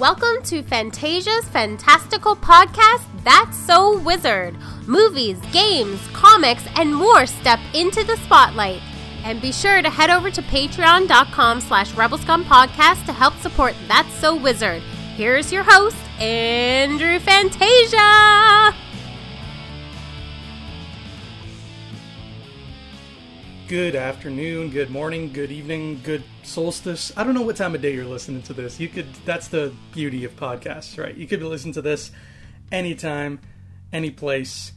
Welcome to Fantasia's fantastical podcast, That's So Wizard. Movies, games, comics, and more step into the spotlight. And be sure to head over to patreon.com slash rebelscumpodcast to help support That's So Wizard. Here's your host, Andrew Fantasia! Good afternoon, good morning, good evening, good solstice. I don't know what time of day you're listening to this. You could that's the beauty of podcasts, right? You could be listening to this anytime, any place.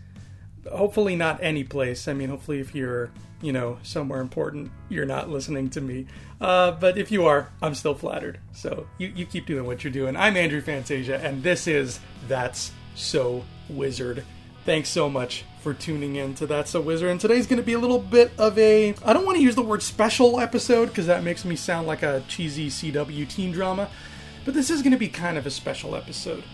Hopefully not any place. I mean, hopefully if you're, you know, somewhere important, you're not listening to me. Uh, but if you are, I'm still flattered. So you, you keep doing what you're doing. I'm Andrew Fantasia, and this is That's So Wizard. Thanks so much for tuning in to That's So Wizard. And today's going to be a little bit of a, I don't want to use the word special episode because that makes me sound like a cheesy CW teen drama, but this is going to be kind of a special episode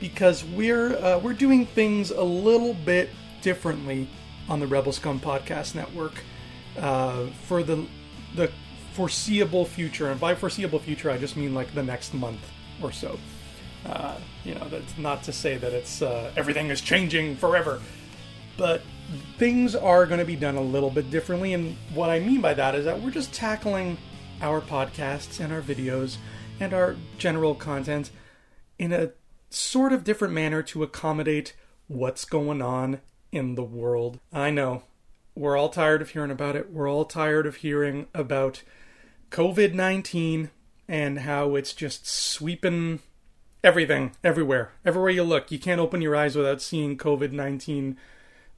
because we're uh, we're doing things a little bit differently on the Rebel Scum Podcast Network uh, for the the foreseeable future. And by foreseeable future, I just mean like the next month or so. Uh, you know, that's not to say that it's uh, everything is changing forever, but things are going to be done a little bit differently. And what I mean by that is that we're just tackling our podcasts and our videos and our general content in a sort of different manner to accommodate what's going on in the world. I know we're all tired of hearing about it. We're all tired of hearing about COVID 19 and how it's just sweeping everything, everywhere, everywhere you look. You can't open your eyes without seeing COVID 19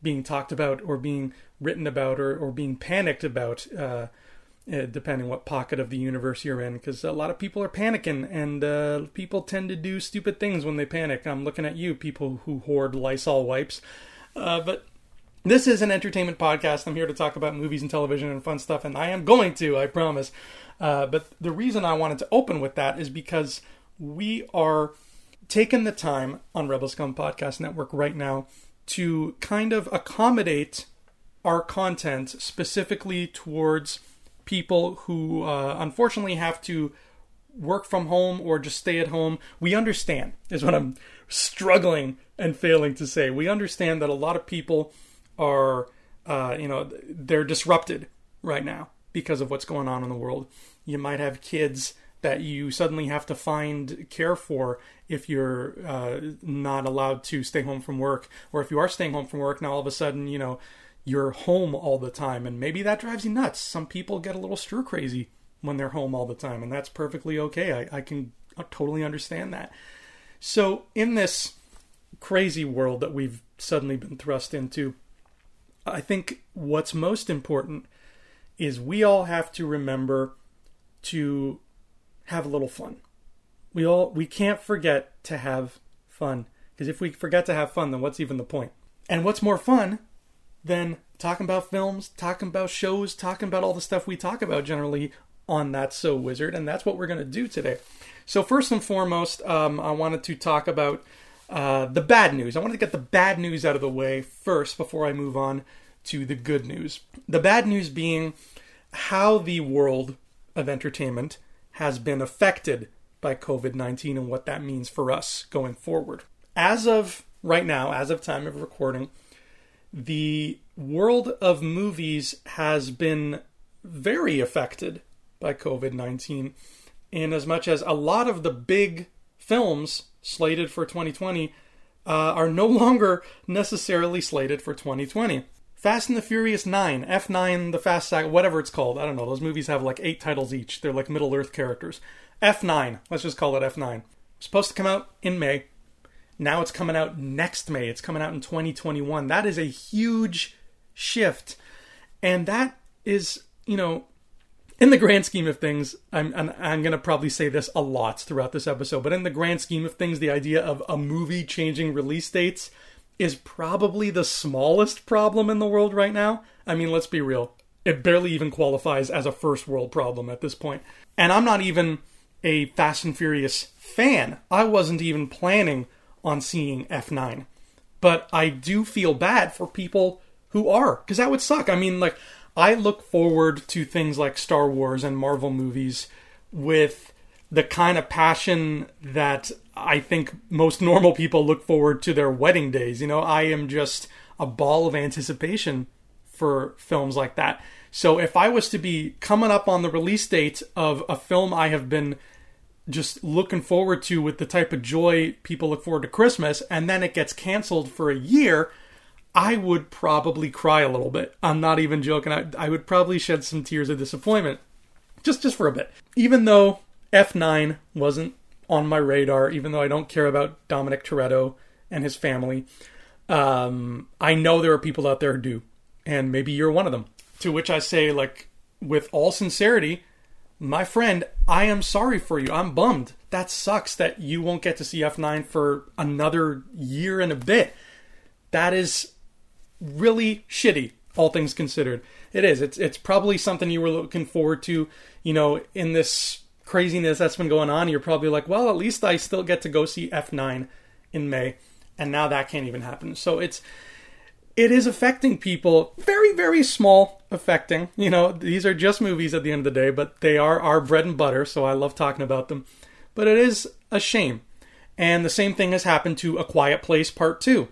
being talked about or being written about or, or being panicked about, uh, uh depending what pocket of the universe you're in. Because a lot of people are panicking, and uh, people tend to do stupid things when they panic. I'm looking at you, people who hoard Lysol wipes. Uh, but this is an entertainment podcast. I'm here to talk about movies and television and fun stuff, and I am going to, I promise. Uh, but the reason I wanted to open with that is because we are taking the time on Rebel Scum Podcast Network right now to kind of accommodate our content specifically towards people who uh, unfortunately have to work from home or just stay at home. We understand, is what I'm struggling and failing to say. We understand that a lot of people are, uh, you know, they're disrupted right now because of what's going on in the world. You might have kids that you suddenly have to find care for if you're uh, not allowed to stay home from work, or if you are staying home from work now all of a sudden you know you're home all the time, and maybe that drives you nuts. Some people get a little stir crazy when they're home all the time, and that's perfectly okay. I, I can totally understand that. So in this crazy world that we've suddenly been thrust into, I think what's most important is we all have to remember to have a little fun. We all we can't forget to have fun because if we forget to have fun, then what's even the point? And what's more fun than talking about films, talking about shows, talking about all the stuff we talk about generally on That's So Wizard, and that's what we're going to do today. So first and foremost, um, I wanted to talk about uh, the bad news. I wanted to get the bad news out of the way first before I move on to the good news. The bad news being how the world of entertainment has been affected by COVID 19 and what that means for us going forward. As of right now, as of time of recording, the world of movies has been very affected by COVID 19, in as much as a lot of the big films slated for 2020 uh, are no longer necessarily slated for 2020. Fast and the Furious 9, F9, the Fast Saga, whatever it's called. I don't know. Those movies have like eight titles each. They're like Middle Earth characters. F9, let's just call it F9. Supposed to come out in May. Now it's coming out next May. It's coming out in 2021. That is a huge shift. And that is, you know, in the grand scheme of things, I'm, I'm, I'm going to probably say this a lot throughout this episode, but in the grand scheme of things, the idea of a movie changing release dates is probably the smallest problem in the world right now. I mean, let's be real. It barely even qualifies as a first world problem at this point. And I'm not even a Fast and Furious fan. I wasn't even planning on seeing F9. But I do feel bad for people who are, because that would suck. I mean, like, I look forward to things like Star Wars and Marvel movies with the kind of passion that I think most normal people look forward to their wedding days. You know, I am just a ball of anticipation for films like that. So if I was to be coming up on the release date of a film I have been just looking forward to with the type of joy people look forward to Christmas, and then it gets canceled for a year, I would probably cry a little bit. I'm not even joking. I, I would probably shed some tears of disappointment. Just just for a bit. Even though F9 wasn't on my radar, even though I don't care about Dominic Toretto and his family. Um, I know there are people out there who do, and maybe you're one of them. To which I say, like, with all sincerity, my friend, I am sorry for you. I'm bummed. That sucks that you won't get to see F9 for another year and a bit. That is really shitty, all things considered. It is. It's it's probably something you were looking forward to, you know, in this craziness that's been going on, you're probably like, well, at least I still get to go see F9 in May, and now that can't even happen. So it's it is affecting people. Very very small affecting. You know these are just movies at the end of the day but they are our bread and butter so i love talking about them. But it is a shame. And the same thing has happened to a quiet place part 2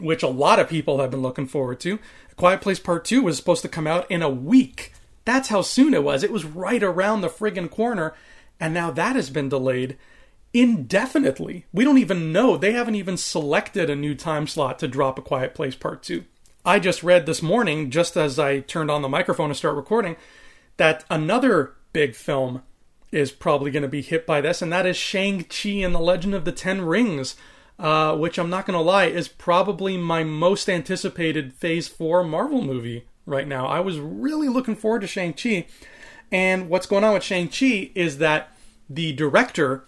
which a lot of people have been looking forward to. A quiet place part 2 was supposed to come out in a week that's how soon it was. It was right around the friggin' corner, and now that has been delayed indefinitely. We don't even know. They haven't even selected a new time slot to drop A Quiet Place Part 2. I just read this morning, just as I turned on the microphone to start recording, that another big film is probably going to be hit by this, and that is Shang-Chi and the Legend of the Ten Rings, uh, which I'm not going to lie, is probably my most anticipated Phase 4 Marvel movie right now. I was really looking forward to Shang-Chi. And what's going on with Shang-Chi is that the director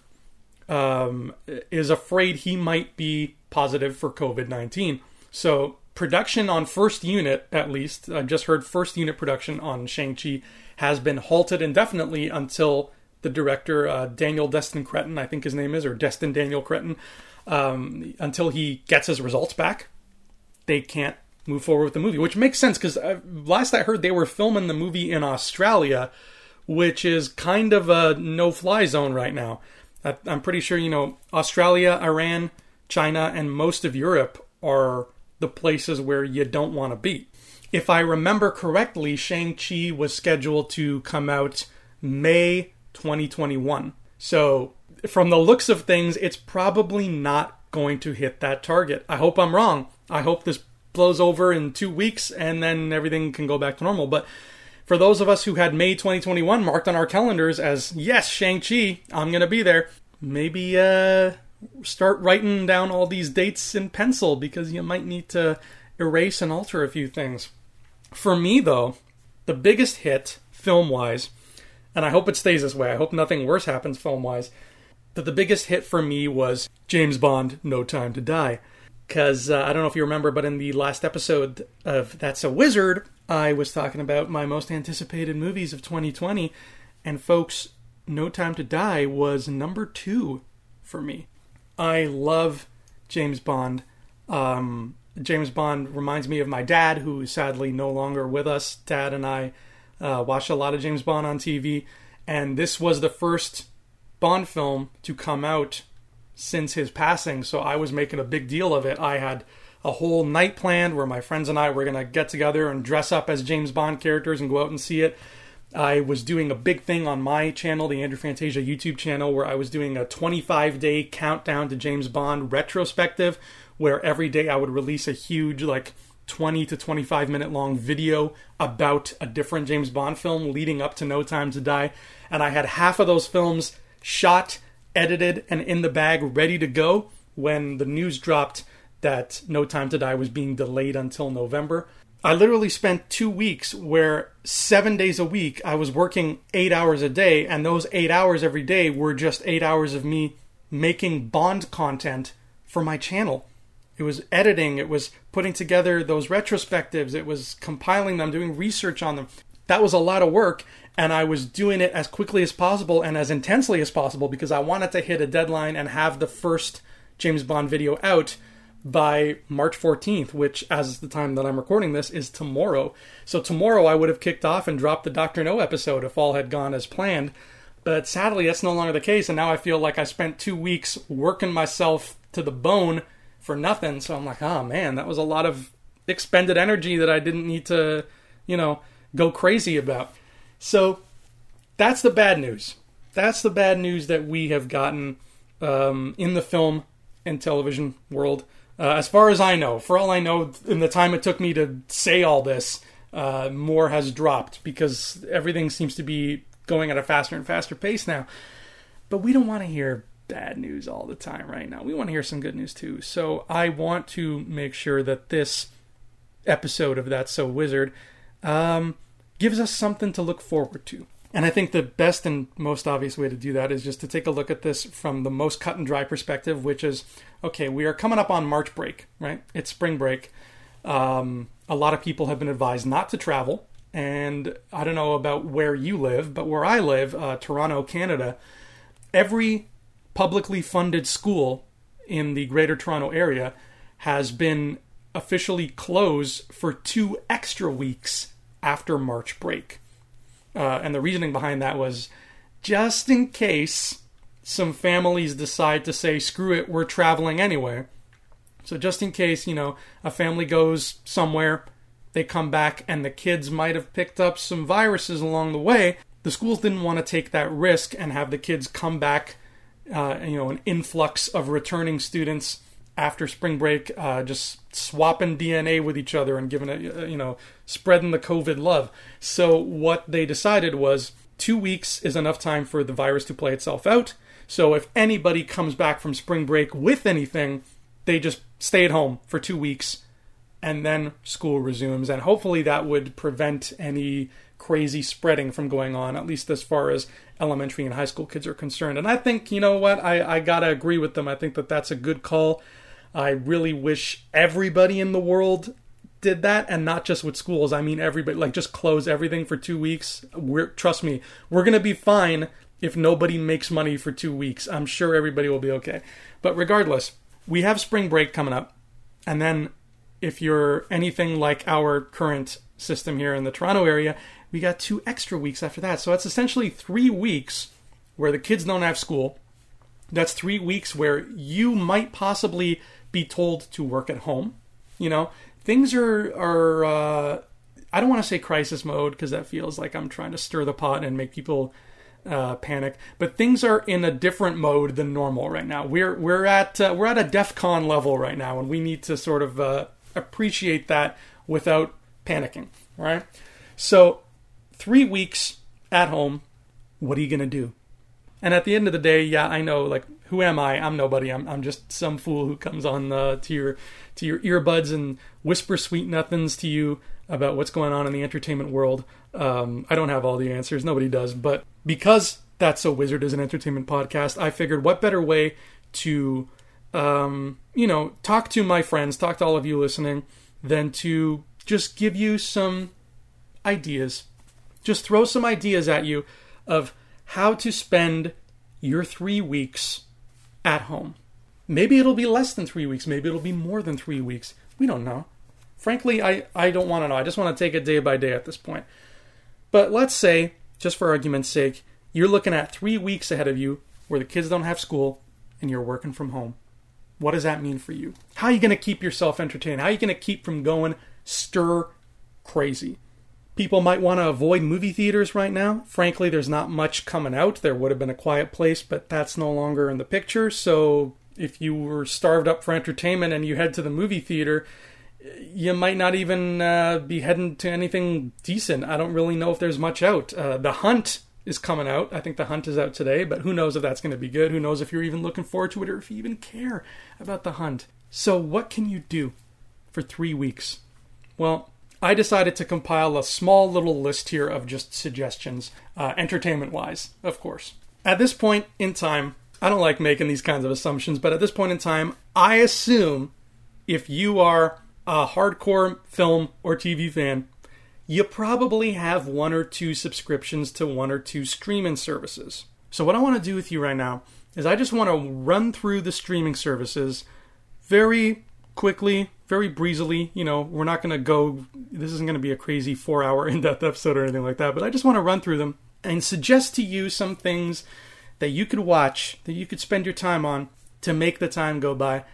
um, is afraid he might be positive for COVID 19. So, production on first unit, at least, I just heard first unit production on Shang-Chi has been halted indefinitely until the director, uh, Daniel Destin Cretton, I think his name is, or Destin Daniel Cretton, um, until he gets his results back. They can't move forward with the movie, which makes sense because uh, last I heard they were filming the movie in Australia, which is kind of a no-fly zone right now. I, I'm pretty sure you know Australia, Iran, China, and most of Europe are the places where you don't want to be. If I remember correctly, Shang-Chi was scheduled to come out May 2021. So, from the looks of things, it's probably not going to hit that target. I hope I'm wrong. I hope this blows over in two weeks and then everything can go back to normal. But for those of us who had May 2021 marked on our calendars as, yes, Shang-Chi, I'm going to be there, maybe uh, start writing down all these dates in pencil because you might need to erase and alter a few things. For me, though, the biggest hit film wise, and I hope it stays this way, I hope nothing worse happens film wise, but the biggest hit for me was James Bond No Time to Die because uh, I don't know if you remember, but in the last episode of That's So Wizard, I was talking about my most anticipated movies of 2020, and folks, No Time to Die was number two for me. I love James Bond. Um, James Bond reminds me of my dad, who is sadly no longer with us. Dad and I uh, watched a lot of James Bond on TV, and this was the first Bond film to come out since his passing, so I was making a big deal of it. I had a whole night planned where my friends and I were going to get together and dress up as James Bond characters and go out and see it. I was doing a big thing on my channel, the Andrew Fantasia YouTube channel, where I was doing a 25 day countdown to James Bond retrospective, where every day I would release a huge, like, 20 to 25 minute long video about a different James Bond film leading up to No Time to Die. And I had half of those films shot edited and in the bag, ready to go when the news dropped that No Time to Die was being delayed until November. I literally spent two weeks where seven days a week I was working eight hours a day, and those eight hours every day were just eight hours of me making Bond content for my channel. It was editing, it was putting together those retrospectives, it was compiling them, doing research on them. That was a lot of work, and I was doing it as quickly as possible and as intensely as possible because I wanted to hit a deadline and have the first James Bond video out by March 14th, which, as the time that I'm recording this, is tomorrow. So, tomorrow I would have kicked off and dropped the Dr. No episode if all had gone as planned. But sadly, that's no longer the case, and now I feel like I spent two weeks working myself to the bone for nothing. So I'm like, oh man, that was a lot of expended energy that I didn't need to, you know, go crazy about. So that's the bad news. That's the bad news that we have gotten um, in the film and television world. Uh, as far as I know, for all I know, in the time it took me to say all this, uh, more has dropped because everything seems to be going at a faster and faster pace now. But we don't want to hear bad news all the time right now. We want to hear some good news too. So I want to make sure that this episode of That's So Wizard um, gives us something to look forward to. And I think the best and most obvious way to do that is just to take a look at this from the most cut and dry perspective, which is okay, we are coming up on March break, right? It's spring break. Um, a lot of people have been advised not to travel. And I don't know about where you live, but where I live, uh, Toronto, Canada, every publicly funded school in the Greater Toronto Area has been officially closed for two extra weeks after March break. Uh, and the reasoning behind that was just in case some families decide to say, screw it, we're traveling anyway. So, just in case, you know, a family goes somewhere, they come back, and the kids might have picked up some viruses along the way, the schools didn't want to take that risk and have the kids come back, uh, you know, an influx of returning students after spring break, uh, just swapping DNA with each other and giving it, uh, you know, spreading the COVID love. So what they decided was two weeks is enough time for the virus to play itself out. So if anybody comes back from spring break with anything, they just stay at home for two weeks and then school resumes. And hopefully that would prevent any crazy spreading from going on, at least as far as elementary and high school kids are concerned. And I think, you know what, I, I gotta agree with them. I think that that's a good call. I really wish everybody in the world did that and not just with schools. I mean everybody like just close everything for 2 weeks. We're trust me, we're going to be fine if nobody makes money for 2 weeks. I'm sure everybody will be okay. But regardless, we have spring break coming up. And then if you're anything like our current system here in the Toronto area, we got two extra weeks after that. So it's essentially 3 weeks where the kids don't have school. That's 3 weeks where you might possibly be told to work at home. You know, things are are uh, I don't want to say crisis mode because that feels like I'm trying to stir the pot and make people uh, panic. But things are in a different mode than normal right now. We're we're at uh, we're at a DefCon level right now, and we need to sort of uh, appreciate that without panicking. Right. So three weeks at home. What are you gonna do? And at the end of the day, yeah, I know. Like, who am I? I'm nobody. I'm I'm just some fool who comes on uh, to your to your earbuds and whisper sweet nothings to you about what's going on in the entertainment world. Um, I don't have all the answers. Nobody does. But because that's so wizard is an entertainment podcast, I figured what better way to um, you know talk to my friends, talk to all of you listening, than to just give you some ideas. Just throw some ideas at you of how to spend your three weeks at home. Maybe it'll be less than three weeks. Maybe it'll be more than three weeks. We don't know. Frankly, I, I don't want to know. I just want to take it day by day at this point. But let's say, just for argument's sake, you're looking at three weeks ahead of you where the kids don't have school and you're working from home. What does that mean for you? How are you going to keep yourself entertained? How are you going to keep from going stir crazy? People might want to avoid movie theaters right now. Frankly, there's not much coming out. There would have been a quiet place, but that's no longer in the picture. So if you were starved up for entertainment and you head to the movie theater, you might not even uh, be heading to anything decent. I don't really know if there's much out. Uh, the Hunt is coming out. I think The Hunt is out today, but who knows if that's going to be good? Who knows if you're even looking forward to it or if you even care about The Hunt? So, what can you do for three weeks? Well, I decided to compile a small little list here of just suggestions, uh, entertainment wise, of course. At this point in time, I don't like making these kinds of assumptions, but at this point in time, I assume if you are a hardcore film or TV fan, you probably have one or two subscriptions to one or two streaming services. So, what I want to do with you right now is I just want to run through the streaming services very quickly, very breezily. You know, we're not going to go, this isn't going to be a crazy four hour in depth episode or anything like that, but I just want to run through them and suggest to you some things that you could watch, that you could spend your time on to make the time go by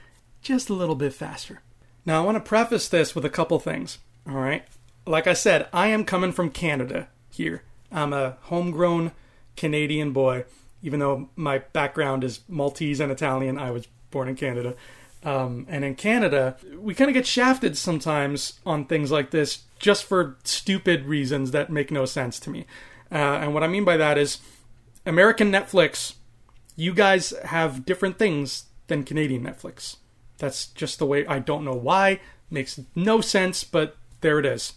just a little bit faster. Now, I want to preface this with a couple things. All right. Like I said, I am coming from Canada here. I'm a homegrown Canadian boy, even though my background is Maltese and Italian. I was born in Canada. Um, and in Canada, we kind of get shafted sometimes on things like this just for stupid reasons that make no sense to me. Uh, and what I mean by that is American Netflix, you guys have different things than Canadian Netflix. That's just the way. I don't know why. Makes no sense, but there it is.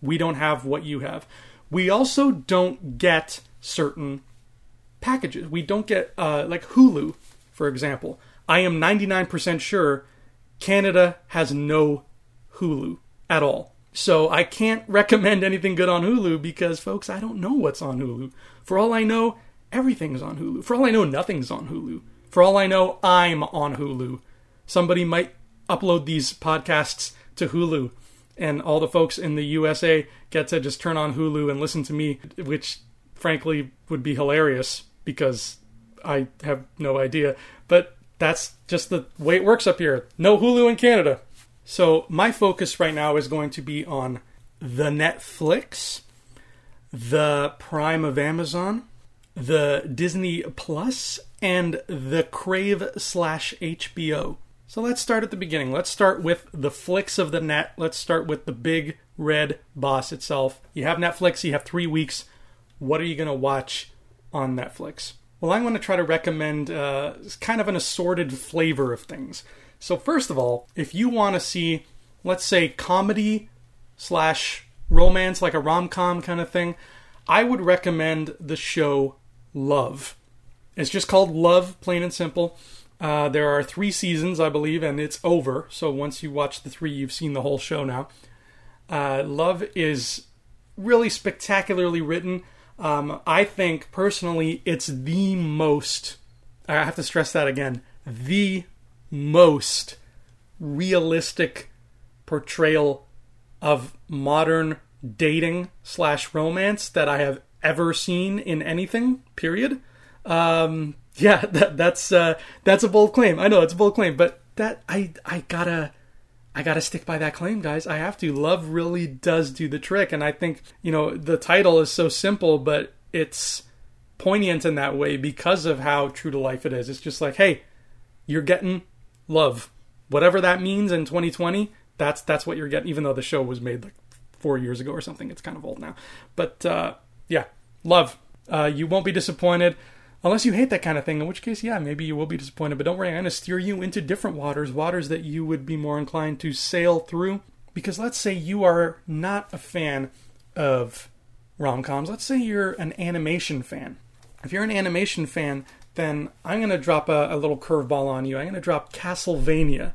We don't have what you have. We also don't get certain packages. We don't get, uh, like Hulu, for example. I am 99% sure Canada has no Hulu at all. So I can't recommend anything good on Hulu because, folks, I don't know what's on Hulu. For all I know, everything's on Hulu. For all I know, nothing's on Hulu. For all I know, I'm on Hulu. Somebody might upload these podcasts to Hulu, and all the folks in the USA get to just turn on Hulu and listen to me, which frankly would be hilarious because I have no idea. But that's just the way it works up here. No Hulu in Canada. So my focus right now is going to be on the Netflix, the Prime of Amazon, the Disney Plus, and the Crave slash HBO. So let's start at the beginning. Let's start with the flicks of the net. Let's start with the big red boss itself. You have Netflix, you have three weeks. What are you going to watch on Netflix? Well, I'm going to try to recommend uh, kind of an assorted flavor of things. So, first of all, if you want to see, let's say, comedy slash romance, like a rom com kind of thing, I would recommend the show Love. It's just called Love, plain and simple. Uh, there are three seasons, I believe, and it's over. So once you watch the three, you've seen the whole show now. Uh, Love is really spectacularly written. Um, I think personally, it's the most. I have to stress that again. The most realistic portrayal of modern dating slash romance that I have ever seen in anything. Period. Um, yeah, that, that's uh, that's a bold claim. I know it's a bold claim, but that I I gotta I gotta stick by that claim, guys. I have to. Love really does do the trick, and I think you know the title is so simple, but it's poignant in that way because of how true to life it is. It's just like, hey, you're getting love. Whatever that means in 2020, that's that's what you're getting. Even though the show was made like four years ago or something, it's kind of old now. But uh, yeah, love. Uh, you won't be disappointed. Unless you hate that kind of thing, in which case, yeah, maybe you will be disappointed. But don't worry, I'm going to steer you into different waters, waters that you would be more inclined to sail through. Because let's say you are not a fan of rom coms. Let's say you're an animation fan. If you're an animation fan, then I'm going to drop a, a little curveball on you. I'm going to drop Castlevania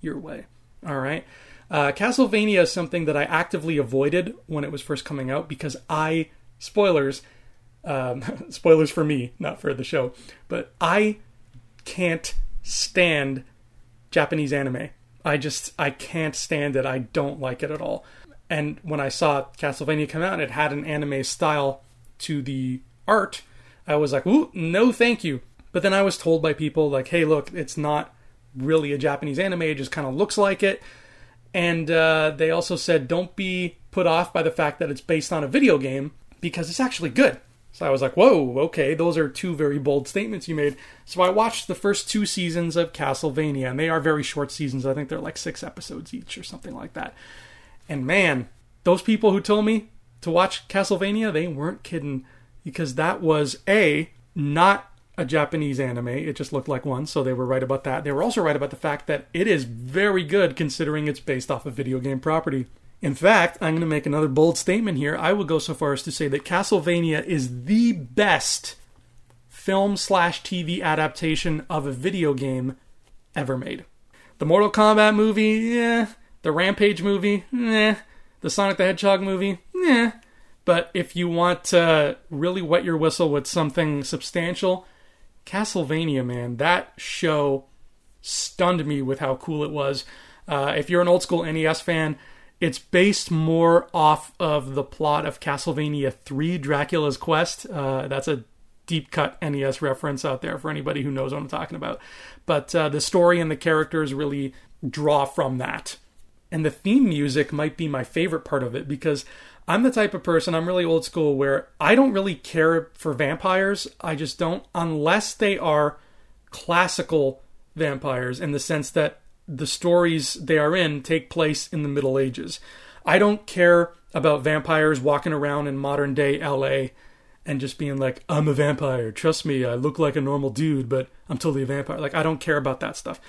your way. All right. Uh, Castlevania is something that I actively avoided when it was first coming out because I, spoilers, um, spoilers for me, not for the show, but I can't stand Japanese anime. I just, I can't stand it. I don't like it at all. And when I saw Castlevania come out and it had an anime style to the art, I was like, ooh, no thank you. But then I was told by people, like, hey, look, it's not really a Japanese anime, it just kind of looks like it. And uh, they also said, don't be put off by the fact that it's based on a video game because it's actually good. So I was like, whoa, okay, those are two very bold statements you made. So I watched the first two seasons of Castlevania, and they are very short seasons. I think they're like six episodes each or something like that. And man, those people who told me to watch Castlevania, they weren't kidding because that was A, not a Japanese anime. It just looked like one, so they were right about that. They were also right about the fact that it is very good considering it's based off a video game property. In fact, I'm going to make another bold statement here. I will go so far as to say that Castlevania is the best film slash TV adaptation of a video game ever made. The Mortal Kombat movie, yeah. The Rampage movie, yeah. The Sonic the Hedgehog movie, yeah. But if you want to really wet your whistle with something substantial, Castlevania, man, that show stunned me with how cool it was. Uh, if you're an old school NES fan, It's based more off of the plot of Castlevania 3 Dracula's Quest. Uh, that's a deep cut NES reference out there for anybody who knows what I'm talking about. But uh, the story and the characters really draw from that. And the theme music might be my favorite part of it because I'm the type of person, I'm really old school, where I don't really care for vampires. I just don't, unless they are classical vampires in the sense that the stories they are in take place in the Middle Ages. I don't care about vampires walking around in modern day LA and just being like, I'm a vampire. Trust me, I look like a normal dude, but I'm totally a vampire. Like, I don't care about that stuff.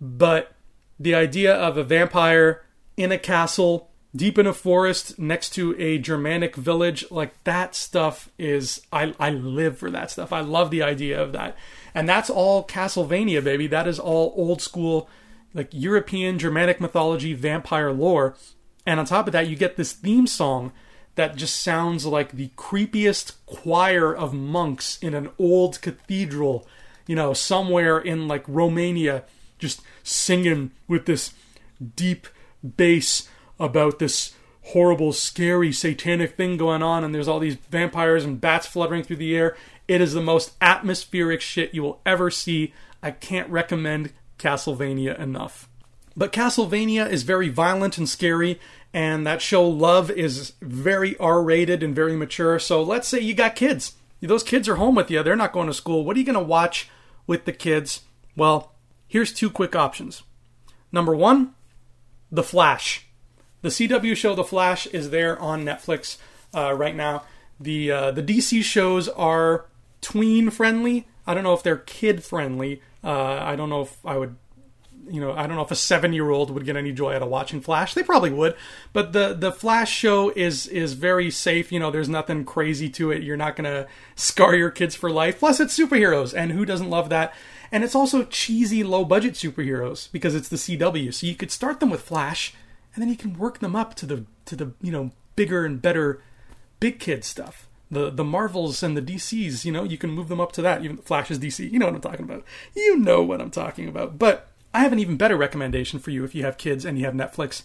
But the idea of a vampire in a castle, deep in a forest, next to a Germanic village, like that stuff is, I, I live for that stuff. I love the idea of that. And that's all Castlevania, baby. That is all old school, like European Germanic mythology, vampire lore. And on top of that, you get this theme song that just sounds like the creepiest choir of monks in an old cathedral, you know, somewhere in like Romania, just singing with this deep bass about this horrible, scary, satanic thing going on, and there's all these vampires and bats fluttering through the air. It is the most atmospheric shit you will ever see. I can't recommend Castlevania enough. But Castlevania is very violent and scary, and that show Love is very R rated and very mature. So let's say you got kids. Those kids are home with you, they're not going to school. What are you going to watch with the kids? Well, here's two quick options. Number one, The Flash. The CW show The Flash is there on Netflix uh, right now. The uh, the DC shows are tween friendly. I don't know if they're kid friendly. Uh, I don't know if I would you know, I don't know if a seven year old would get any joy out of watching Flash. They probably would, but the the Flash show is is very safe. You know, there's nothing crazy to it. You're not gonna scar your kids for life. Plus, it's superheroes, and who doesn't love that? And it's also cheesy, low budget superheroes because it's the CW. So you could start them with Flash, and then you can work them up to the to the you know bigger and better big kid stuff the the Marvels and the DCs, you know, you can move them up to that. Even Flash is DC. You know what I'm talking about. You know what I'm talking about. But I have an even better recommendation for you if you have kids and you have Netflix.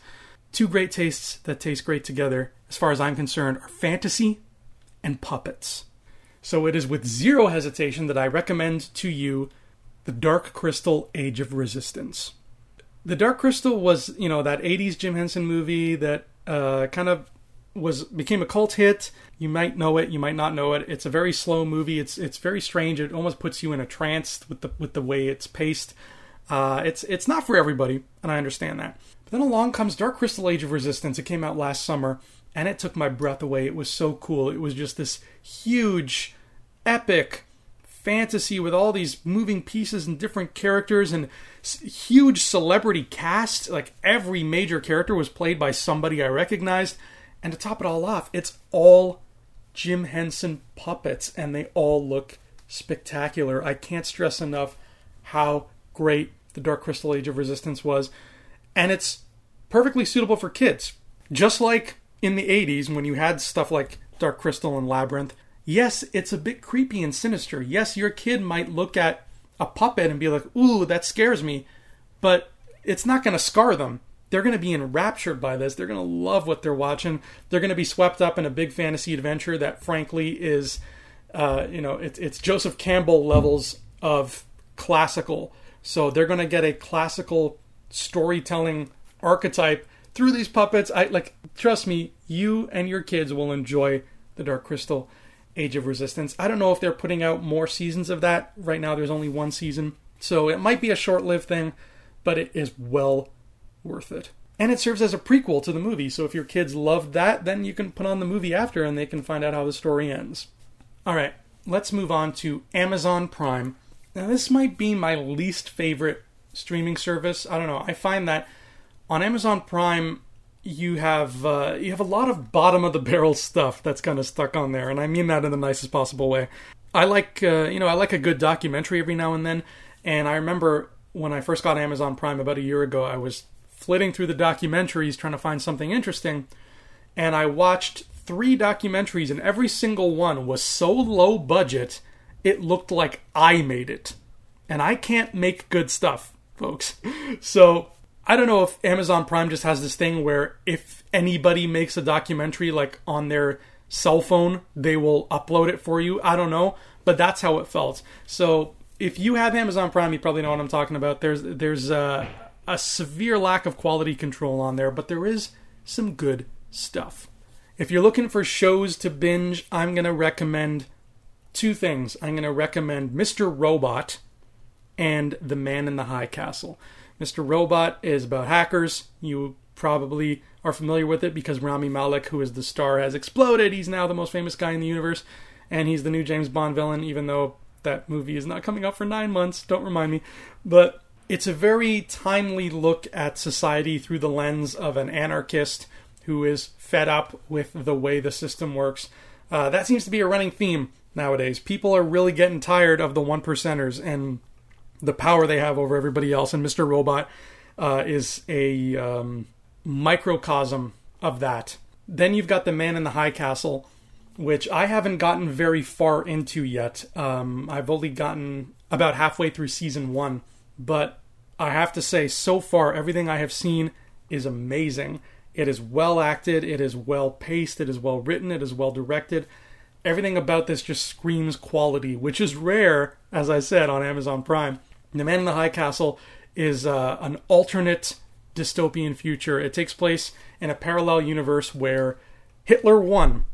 Two great tastes that taste great together, as far as I'm concerned, are fantasy and puppets. So it is with zero hesitation that I recommend to you The Dark Crystal Age of Resistance. The Dark Crystal was, you know, that 80s Jim Henson movie that uh, kind of was became a cult hit. You might know it, you might not know it. It's a very slow movie. It's it's very strange. It almost puts you in a trance with the with the way it's paced. Uh, it's it's not for everybody, and I understand that. But then along comes Dark Crystal Age of Resistance. It came out last summer, and it took my breath away. It was so cool. It was just this huge, epic fantasy with all these moving pieces and different characters and huge celebrity cast. Like every major character was played by somebody I recognized. And to top it all off, it's all Jim Henson puppets, and they all look spectacular. I can't stress enough how great the Dark Crystal Age of Resistance was. And it's perfectly suitable for kids. Just like in the 80s when you had stuff like Dark Crystal and Labyrinth. Yes, it's a bit creepy and sinister. Yes, your kid might look at a puppet and be like, ooh, that scares me. But it's not going to scar them. They're going to be enraptured by this. They're going to love what they're watching. They're going to be swept up in a big fantasy adventure that, frankly, is, uh, you know, it's, it's Joseph Campbell levels of classical so they're going to get a classical storytelling archetype through these puppets. I like trust me, you and your kids will enjoy the Dark Crystal Age of Resistance. I don't know if they're putting out more seasons of that. Right now there's only one season. So it might be a short-lived thing, but it is well worth it. And it serves as a prequel to the movie. So if your kids loved that, then you can put on the movie after and they can find out how the story ends. All right, let's move on to Amazon Prime. Now, this might be my least favorite streaming service. I don't know. I find that on Amazon Prime, you have uh, you have a lot of bottom of the barrel stuff that's kind of stuck on there, and I mean that in the nicest possible way. I like uh, you know I like a good documentary every now and then, and I remember when I first got Amazon Prime about a year ago, I was flitting through the documentaries trying to find something interesting, and I watched three documentaries, and every single one was so low budget it looked like I made it. And I can't make good stuff, folks. So I don't know if Amazon Prime just has this thing where if anybody makes a documentary like on their cell phone, they will upload it for you. I don't know, but that's how it felt. So if you have Amazon Prime, you probably know what I'm talking about. There's there's a, a severe lack of quality control on there, but there is some good stuff. If you're looking for shows to binge, I'm going to recommend two things. I'm going to recommend Mr. Robot and The Man in the High Castle. Mr. Robot is about hackers. You probably are familiar with it because Rami Malek, who is the star, has exploded. He's now the most famous guy in the universe, and he's the new James Bond villain, even though that movie is not coming out for nine months. Don't remind me. But it's a very timely look at society through the lens of an anarchist who is fed up with the way the system works. Uh, that seems to be a running theme nowadays. People are really getting tired of the one percenters and the power they have over everybody else. And Mr. Robot uh, is a um, microcosm of that. Then you've got the Man in the High Castle, which I haven't gotten very far into yet. Um, I've only gotten about halfway through season one, but I have to say, so far, everything I have seen is amazing. It is well acted, it is well paced, it is well written, it is well directed. Everything about this just screams quality, which is rare, as I said, on Amazon Prime. The Man in the High Castle is uh, an alternate dystopian future. It takes place in a parallel universe where Hitler won.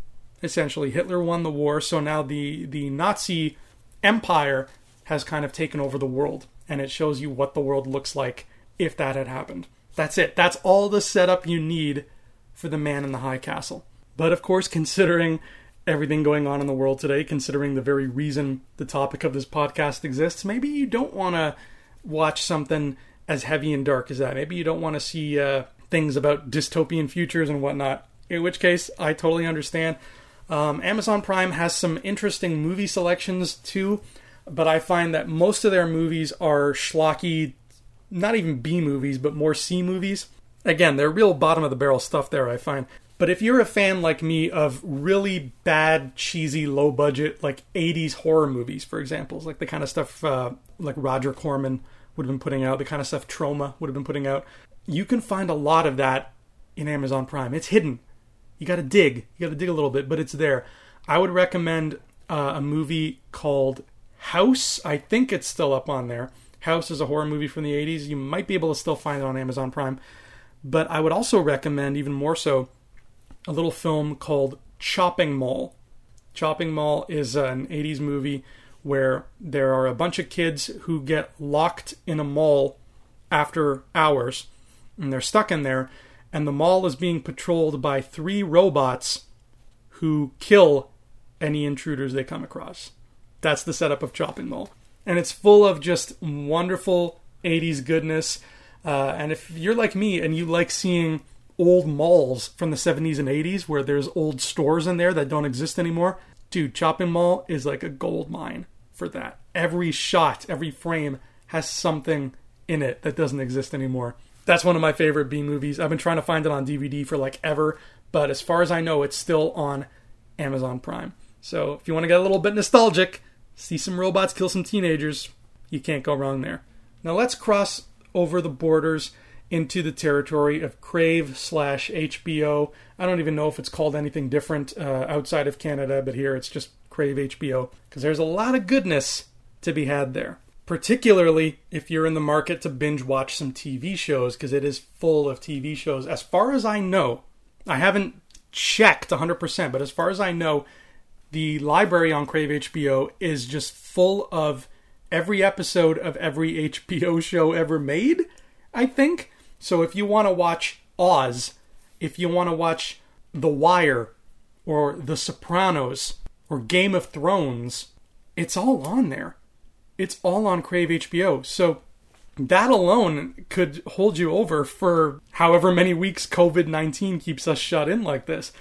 Essentially, Hitler won the war, so now the, the Nazi empire has kind of taken over the world, and it shows you what the world looks like if that had happened. That's it. That's all the setup you need for the man in the high castle. But of course, considering everything going on in the world today, considering the very reason the topic of this podcast exists, maybe you don't want to watch something as heavy and dark as that. Maybe you don't want to see uh, things about dystopian futures and whatnot. In which case, I totally understand. Um, Amazon Prime has some interesting movie selections too, but I find that most of their movies are schlocky, not even B movies, but more C movies. Again, they're real bottom of the barrel stuff there, I find. But if you're a fan like me of really bad, cheesy, low budget, like 80s horror movies, for example, like the kind of stuff uh, like Roger Corman would have been putting out, the kind of stuff Troma would have been putting out, you can find a lot of that in Amazon Prime. It's hidden. You got to dig. You got to dig a little bit, but it's there. I would recommend uh, a movie called House. I think it's still up on there. House is a horror movie from the 80s. You might be able to still find it on Amazon Prime. But I would also recommend, even more so, a little film called Chopping Mall. Chopping Mall is an 80s movie where there are a bunch of kids who get locked in a mall after hours and they're stuck in there and the mall is being patrolled by three robots who kill any intruders they come across. That's the setup of Chopping Mall. And it's full of just wonderful 80s goodness. Uh, and if you're like me and you like seeing old malls from the 70s and 80s where there's old stores in there that don't exist anymore. Dude, Chopping Mall is like a gold mine for that. Every shot, every frame has something in it that doesn't exist anymore. That's one of my favorite B movies. I've been trying to find it on DVD for like ever, but as far as I know, it's still on Amazon Prime. So if you want to get a little bit nostalgic, see some robots kill some teenagers, you can't go wrong there. Now let's cross over the borders into the territory of Crave slash HBO. I don't even know if it's called anything different uh, outside of Canada, but here it's just Crave HBO because there's a lot of goodness to be had there. Particularly if you're in the market to binge watch some TV shows because it is full of TV shows. As far as I know, I haven't checked 100%, but as far as I know, the library on Crave HBO is just full of every episode of every HBO show ever made, I think. So if you want to watch Oz, if you want to watch The Wire or The Sopranos or Game of Thrones, it's all on there. It's all on Crave HBO. So that alone could hold you over for however many weeks COVID 19 keeps us shut in like this.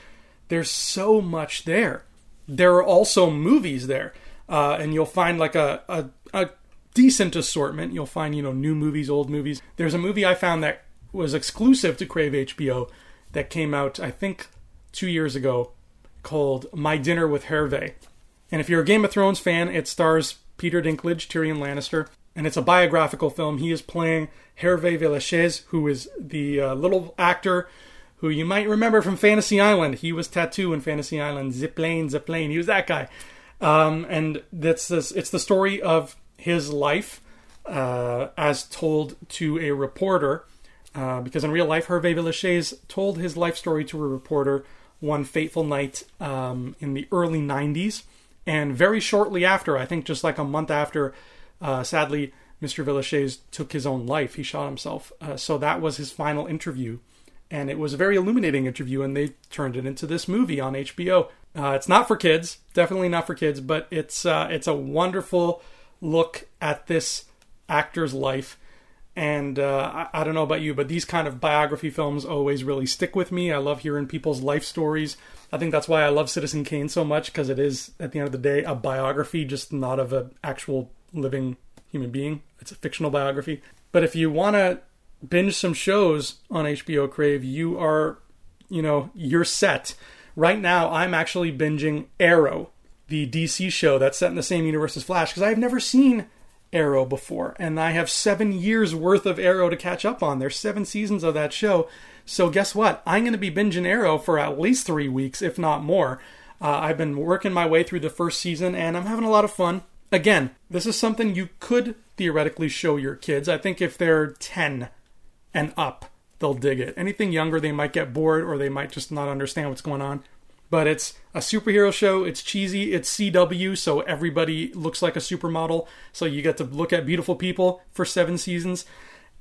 There's so much there. There are also movies there. Uh, and you'll find like a, a, a decent assortment. You'll find, you know, new movies, old movies. There's a movie I found that was exclusive to Crave HBO that came out, I think, two years ago called My Dinner with Hervé. And if you're a Game of Thrones fan, it stars Peter Dinklage, Tyrion Lannister, and it's a biographical film. He is playing Hervé Villechaize, who is the uh, little actor who you might remember from Fantasy Island. He was Tattoo in Fantasy Island. Zipplane, Zipplane. He was that guy. Um, and that's this. It's the story of his life uh, as told to a reporter. Uh, because in real life, Hervé Villechaize told his life story to a reporter one fateful night um, in the early 90s. And very shortly after, I think just like a month after, uh, sadly, Mr. Villechaize took his own life. He shot himself. Uh, so that was his final interview. And it was a very illuminating interview, and they turned it into this movie on HBO. Uh, it's not for kids, definitely not for kids, but it's uh, it's a wonderful look at this actor's life. And uh, I, I don't know about you, but these kind of biography films always really stick with me. I love hearing people's life stories. I think that's why I love Citizen Kane so much because it is, at the end of the day, a biography, just not of an actual living human being. It's a fictional biography. But if you want to binge some shows on HBO Crave, you are, you know, you're set. Right now, I'm actually binging Arrow, the DC show that's set in the same universe as Flash, because I've never seen Arrow before, and I have seven years worth of Arrow to catch up on. There's seven seasons of that show. So guess what? I'm going to be binging Arrow for at least three weeks, if not more. Uh, I've been working my way through the first season, and I'm having a lot of fun. Again, this is something you could theoretically show your kids. I think if they're 10 and up, they'll dig it. Anything younger, they might get bored or they might just not understand what's going on. But it's a superhero show. It's cheesy. It's CW, so everybody looks like a supermodel. So you get to look at beautiful people for seven seasons.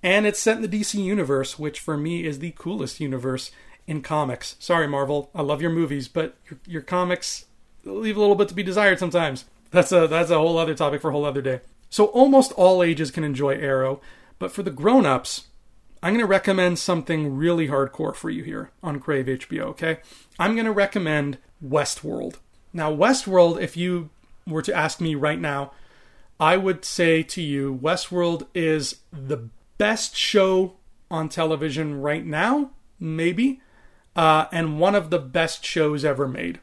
And it's set in the DC universe, which for me is the coolest universe in comics. Sorry, Marvel. I love your movies, but your, your comics leave a little bit to be desired sometimes. That's a that's a whole other topic for a whole other day. So almost all ages can enjoy Arrow, but for the grown-ups, I'm going to recommend something really hardcore for you here on Crave HBO, okay? I'm going to recommend Westworld. Now, Westworld, if you were to ask me right now, I would say to you, Westworld is the best show on television right now, maybe, uh, and one of the best shows ever made.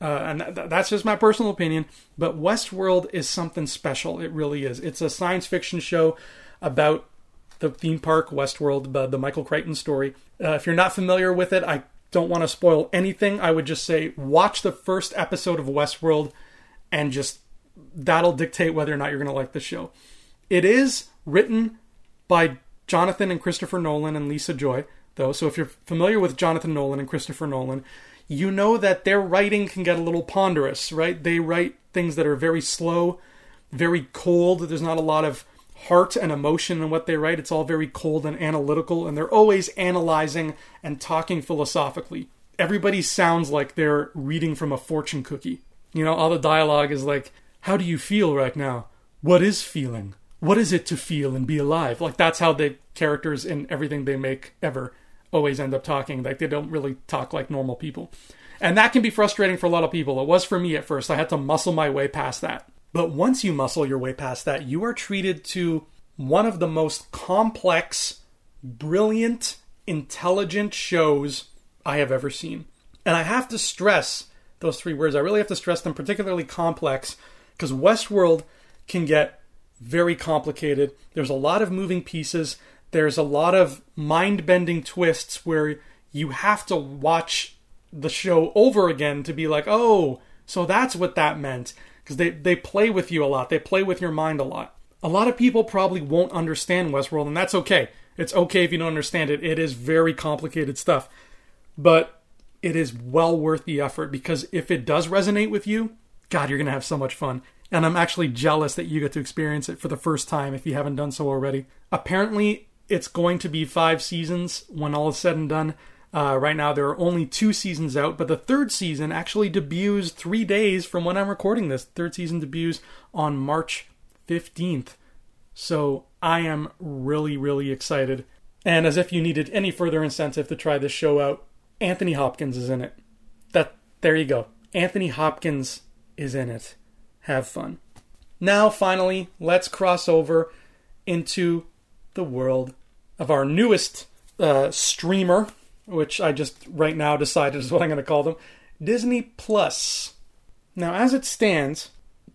Uh, and th- that's just my personal opinion. But Westworld is something special. It really is. It's a science fiction show about the theme park Westworld, the, the Michael Crichton story. Uh, if you're not familiar with it, I don't want to spoil anything. I would just say watch the first episode of Westworld and just that'll dictate whether or not you're going to like the show. It is written by Jonathan and Christopher Nolan and Lisa Joy, though. So if you're familiar with Jonathan Nolan and Christopher Nolan, you know that their writing can get a little ponderous, right? They write things that are very slow, very cold. There's not a lot of heart and emotion in what they write. It's all very cold and analytical, and they're always analyzing and talking philosophically. Everybody sounds like they're reading from a fortune cookie. You know, all the dialogue is like, How do you feel right now? What is feeling? What is it to feel and be alive? Like, that's how the characters in everything they make ever always end up talking. Like, they don't really talk like normal people. And that can be frustrating for a lot of people. It was for me at first. I had to muscle my way past that. But once you muscle your way past that, you are treated to one of the most complex, brilliant, intelligent shows I have ever seen. And I have to stress those three words. I really have to stress them, particularly complex, because Westworld can get very complicated. There's a lot of moving pieces. There's a lot of mind bending twists where you have to watch the show over again to be like, oh, so that's what that meant because they, they play with you a lot. They play with your mind a lot. A lot of people probably won't understand Westworld, and that's okay. It's okay if you don't understand it. It is very complicated stuff. But it is well worth the effort because if it does resonate with you, God, you're going to have so much fun. And I'm actually jealous that you get to experience it for the first time if you haven't done so already. Apparently, it's going to be five seasons when all is said and done. Uh, right now, there are only two seasons out, but the third season actually debuts three days from when I'm recording this. Third season debuts on March 15th. So I am really, really excited. And as if you needed any further incentive to try this show out, Anthony Hopkins is in it. That there you go. Anthony Hopkins is in it. Have fun. Now, finally, let's cross over into the world of our newest uh, streamer which I just right now decided is what I'm going to call them, Disney Plus. Now, as it stands,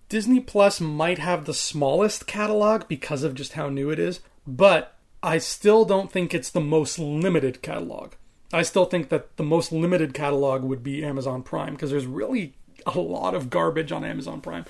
Disney Plus might have the smallest catalog because of just how new it is, but I still don't think it's the most limited catalog. I still think that the most limited catalog would be Amazon Prime because there's really a lot of garbage on Amazon Prime.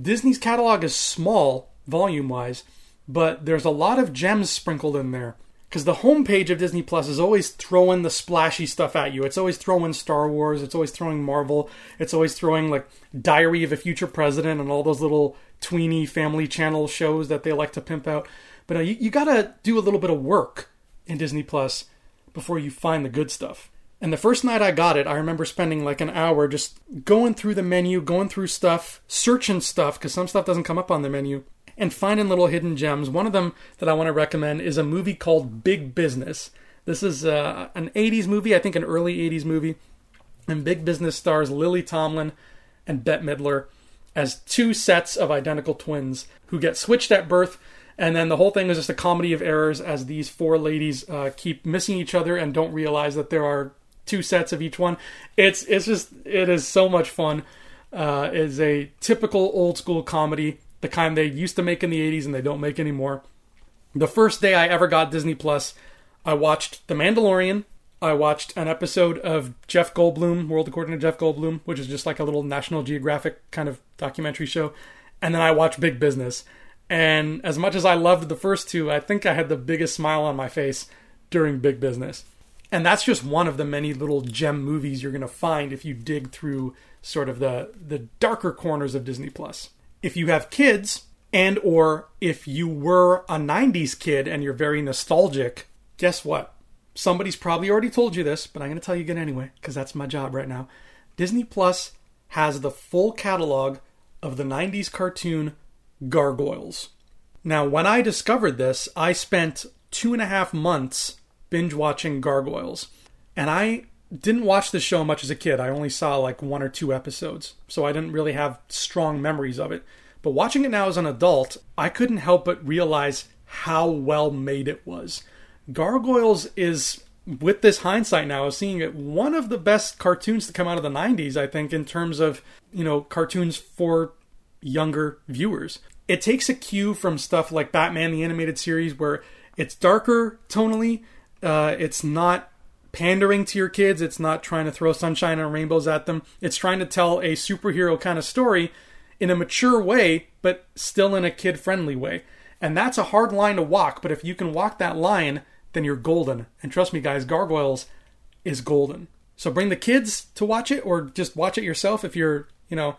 Disney's catalog is small volume wise, but there's a lot of gems sprinkled in there. Because the homepage of Disney Plus is always throwing the splashy stuff at you. It's always throwing Star Wars. It's always throwing Marvel. It's always throwing like Diary of a Future President and all those little tweeny family channel shows that they like to pimp out. But uh, you, you gotta do a little bit of work in Disney Plus before you find the good stuff. And the first night I got it, I remember spending like an hour just going through the menu, going through stuff, searching stuff, because some stuff doesn't come up on the menu, and finding little hidden gems. One of them that I want to recommend is a movie called Big Business. This is uh, an 80s movie, I think an early 80s movie. And Big Business stars Lily Tomlin and Bette Midler as two sets of identical twins who get switched at birth and then the whole thing is just a comedy of errors as these four ladies uh, keep missing each other and don't realize that there are two sets of each one. It's it's just it is so much fun. Uh, it's a typical old school comedy, the kind they used to make in the '80s and they don't make anymore. The first day I ever got Disney Plus, I watched The Mandalorian. I watched an episode of Jeff Goldblum, World According to Jeff Goldblum, which is just like a little National Geographic kind of documentary show. And then I watched Big Business. And as much as I loved the first two, I think I had the biggest smile on my face during Big Business. And that's just one of the many little gem movies you're going to find if you dig through sort of the the darker corners of Disney Plus. If you have kids and or if you were a 90s kid and you're very nostalgic, guess what? Somebody's probably already told you this, but I'm going to tell you again anyway because that's my job right now. Disney Plus has the full catalog of the 90s cartoon Gargoyles. Now, when I discovered this, I spent two and a half months binge watching Gargoyles. And I didn't watch the show much as a kid. I only saw like one or two episodes, so I didn't really have strong memories of it. But watching it now as an adult, I couldn't help but realize how well made it was. Gargoyles is, with this hindsight now, seeing it one of the best cartoons to come out of the 90s, I think, in terms of, you know, cartoons for younger viewers. It takes a cue from stuff like Batman the Animated Series, where it's darker tonally, uh, it's not pandering to your kids, it's not trying to throw sunshine and rainbows at them. It's trying to tell a superhero kind of story in a mature way, but still in a kid friendly way. And that's a hard line to walk, but if you can walk that line, then you're golden. And trust me, guys, Gargoyles is golden. So bring the kids to watch it, or just watch it yourself if you're, you know,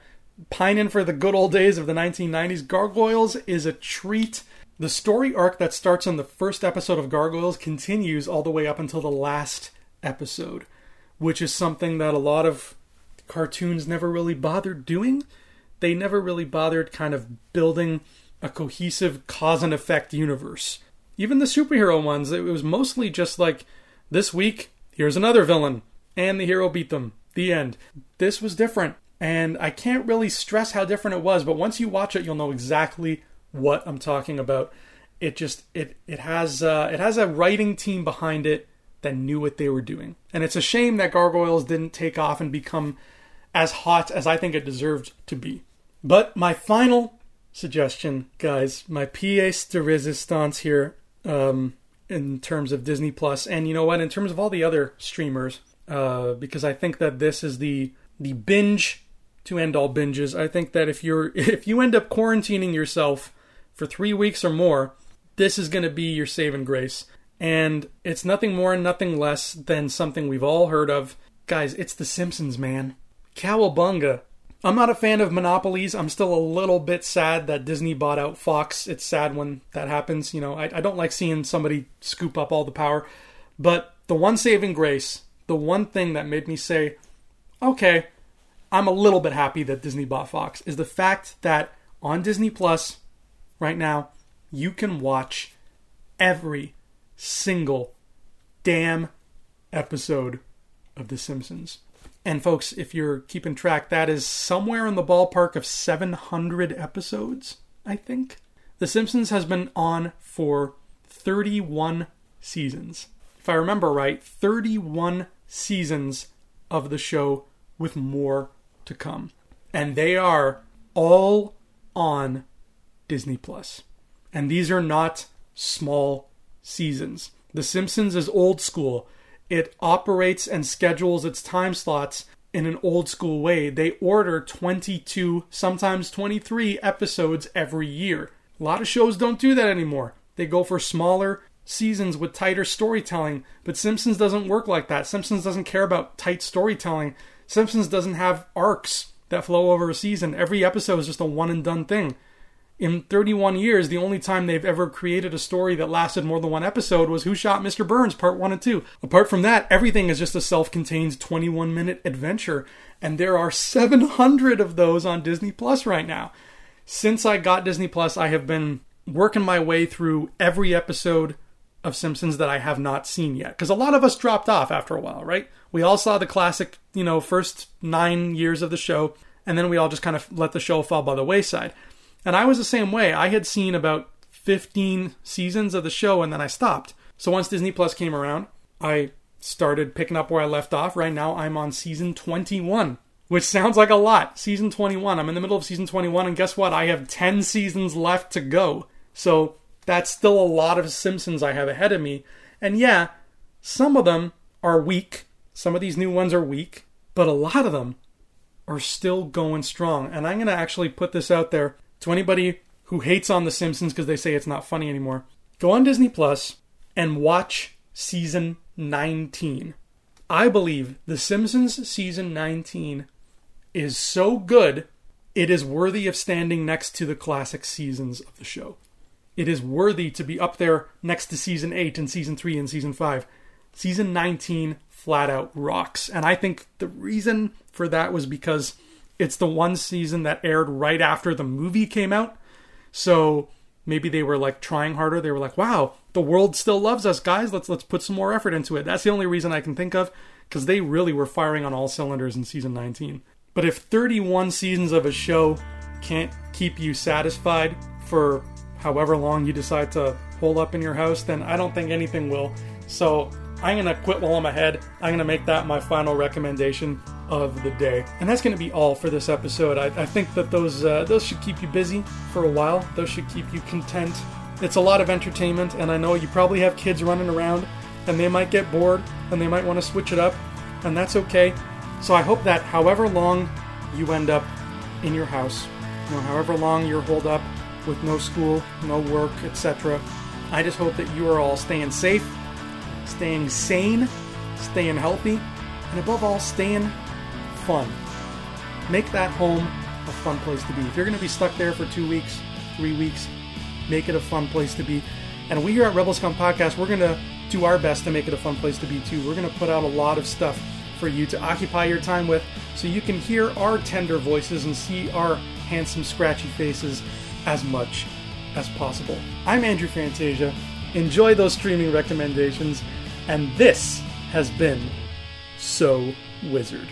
pining for the good old days of the 1990s, Gargoyles is a treat. The story arc that starts in the first episode of Gargoyles continues all the way up until the last episode, which is something that a lot of cartoons never really bothered doing. They never really bothered kind of building a cohesive cause and effect universe. Even the superhero ones, it was mostly just like, this week, here's another villain, and the hero beat them. The end. This was different. And I can't really stress how different it was, but once you watch it, you'll know exactly what I'm talking about. It just it it has uh, it has a writing team behind it that knew what they were doing, and it's a shame that Gargoyles didn't take off and become as hot as I think it deserved to be. But my final suggestion, guys, my pièce de résistance here, um, in terms of Disney Plus, and you know what, in terms of all the other streamers, uh, because I think that this is the the binge to end all binges. I think that if you're if you end up quarantining yourself for 3 weeks or more, this is going to be your saving grace. And it's nothing more and nothing less than something we've all heard of. Guys, it's The Simpsons, man. Cowabunga. I'm not a fan of monopolies. I'm still a little bit sad that Disney bought out Fox. It's sad when that happens. You know, I, I don't like seeing somebody scoop up all the power. But the one saving grace, the one thing that made me say, okay, I'm a little bit happy that Disney bought Fox is the fact that on Disney Plus right now you can watch every single damn episode of The Simpsons. And folks, if you're keeping track, that is somewhere in the ballpark of 700 episodes, I think. The Simpsons has been on for 31 seasons. If I remember right, 31 seasons of the show with more to come. And they are all on Disney Plus. And these are not small seasons. The Simpsons is old school. It operates and schedules its time slots in an old school way. They order 22, sometimes 23 episodes every year. A lot of shows don't do that anymore. They go for smaller seasons with tighter storytelling, but Simpsons doesn't work like that. Simpsons doesn't care about tight storytelling. Simpsons doesn't have arcs that flow over a season. Every episode is just a one and done thing. In 31 years, the only time they've ever created a story that lasted more than one episode was Who Shot Mr. Burns, part 1 and 2. Apart from that, everything is just a self contained 21 minute adventure, and there are 700 of those on Disney Plus right now. Since I got Disney Plus, I have been working my way through every episode of Simpsons that I have not seen yet. Because a lot of us dropped off after a while, right? We all saw the classic, you know, first nine years of the show, and then we all just kind of let the show fall by the wayside. And I was the same way. I had seen about 15 seasons of the show and then I stopped. So once Disney Plus came around, I started picking up where I left off. Right now, I'm on season 21, which sounds like a lot. Season 21. I'm in the middle of season 21, and guess what? I have 10 seasons left to go. So that's still a lot of Simpsons I have ahead of me. And yeah, some of them are weak. Some of these new ones are weak, but a lot of them are still going strong. And I'm going to actually put this out there to anybody who hates on The Simpsons because they say it's not funny anymore. Go on Disney Plus and watch season 19. I believe The Simpsons season 19 is so good, it is worthy of standing next to the classic seasons of the show. It is worthy to be up there next to season 8 and season 3 and season 5. Season 19 flat out rocks. And I think the reason for that was because it's the one season that aired right after the movie came out. So maybe they were like trying harder. They were like, "Wow, the world still loves us, guys. Let's let's put some more effort into it." That's the only reason I can think of because they really were firing on all cylinders in season 19. But if 31 seasons of a show can't keep you satisfied for however long you decide to hold up in your house, then I don't think anything will. So I'm going to quit while I'm ahead. I'm going to make that my final recommendation of the day. And that's going to be all for this episode. I, I think that those uh, those should keep you busy for a while. Those should keep you content. It's a lot of entertainment, and I know you probably have kids running around, and they might get bored, and they might want to switch it up, and that's okay. So I hope that however long you end up in your house, you know, however long you're holed up with no school, no work, etc., I just hope that you are all staying safe, staying sane, staying healthy, and above all, staying fun. Make that home a fun place to be. If you're going to be stuck there for two weeks, three weeks, make it a fun place to be. And we here at Rebel Scum Podcast, we're going to do our best to make it a fun place to be too. We're going to put out a lot of stuff for you to occupy your time with so you can hear our tender voices and see our handsome, scratchy faces as much as possible. I'm Andrew Fantasia. Enjoy those streaming recommendations, and this has been So Wizard.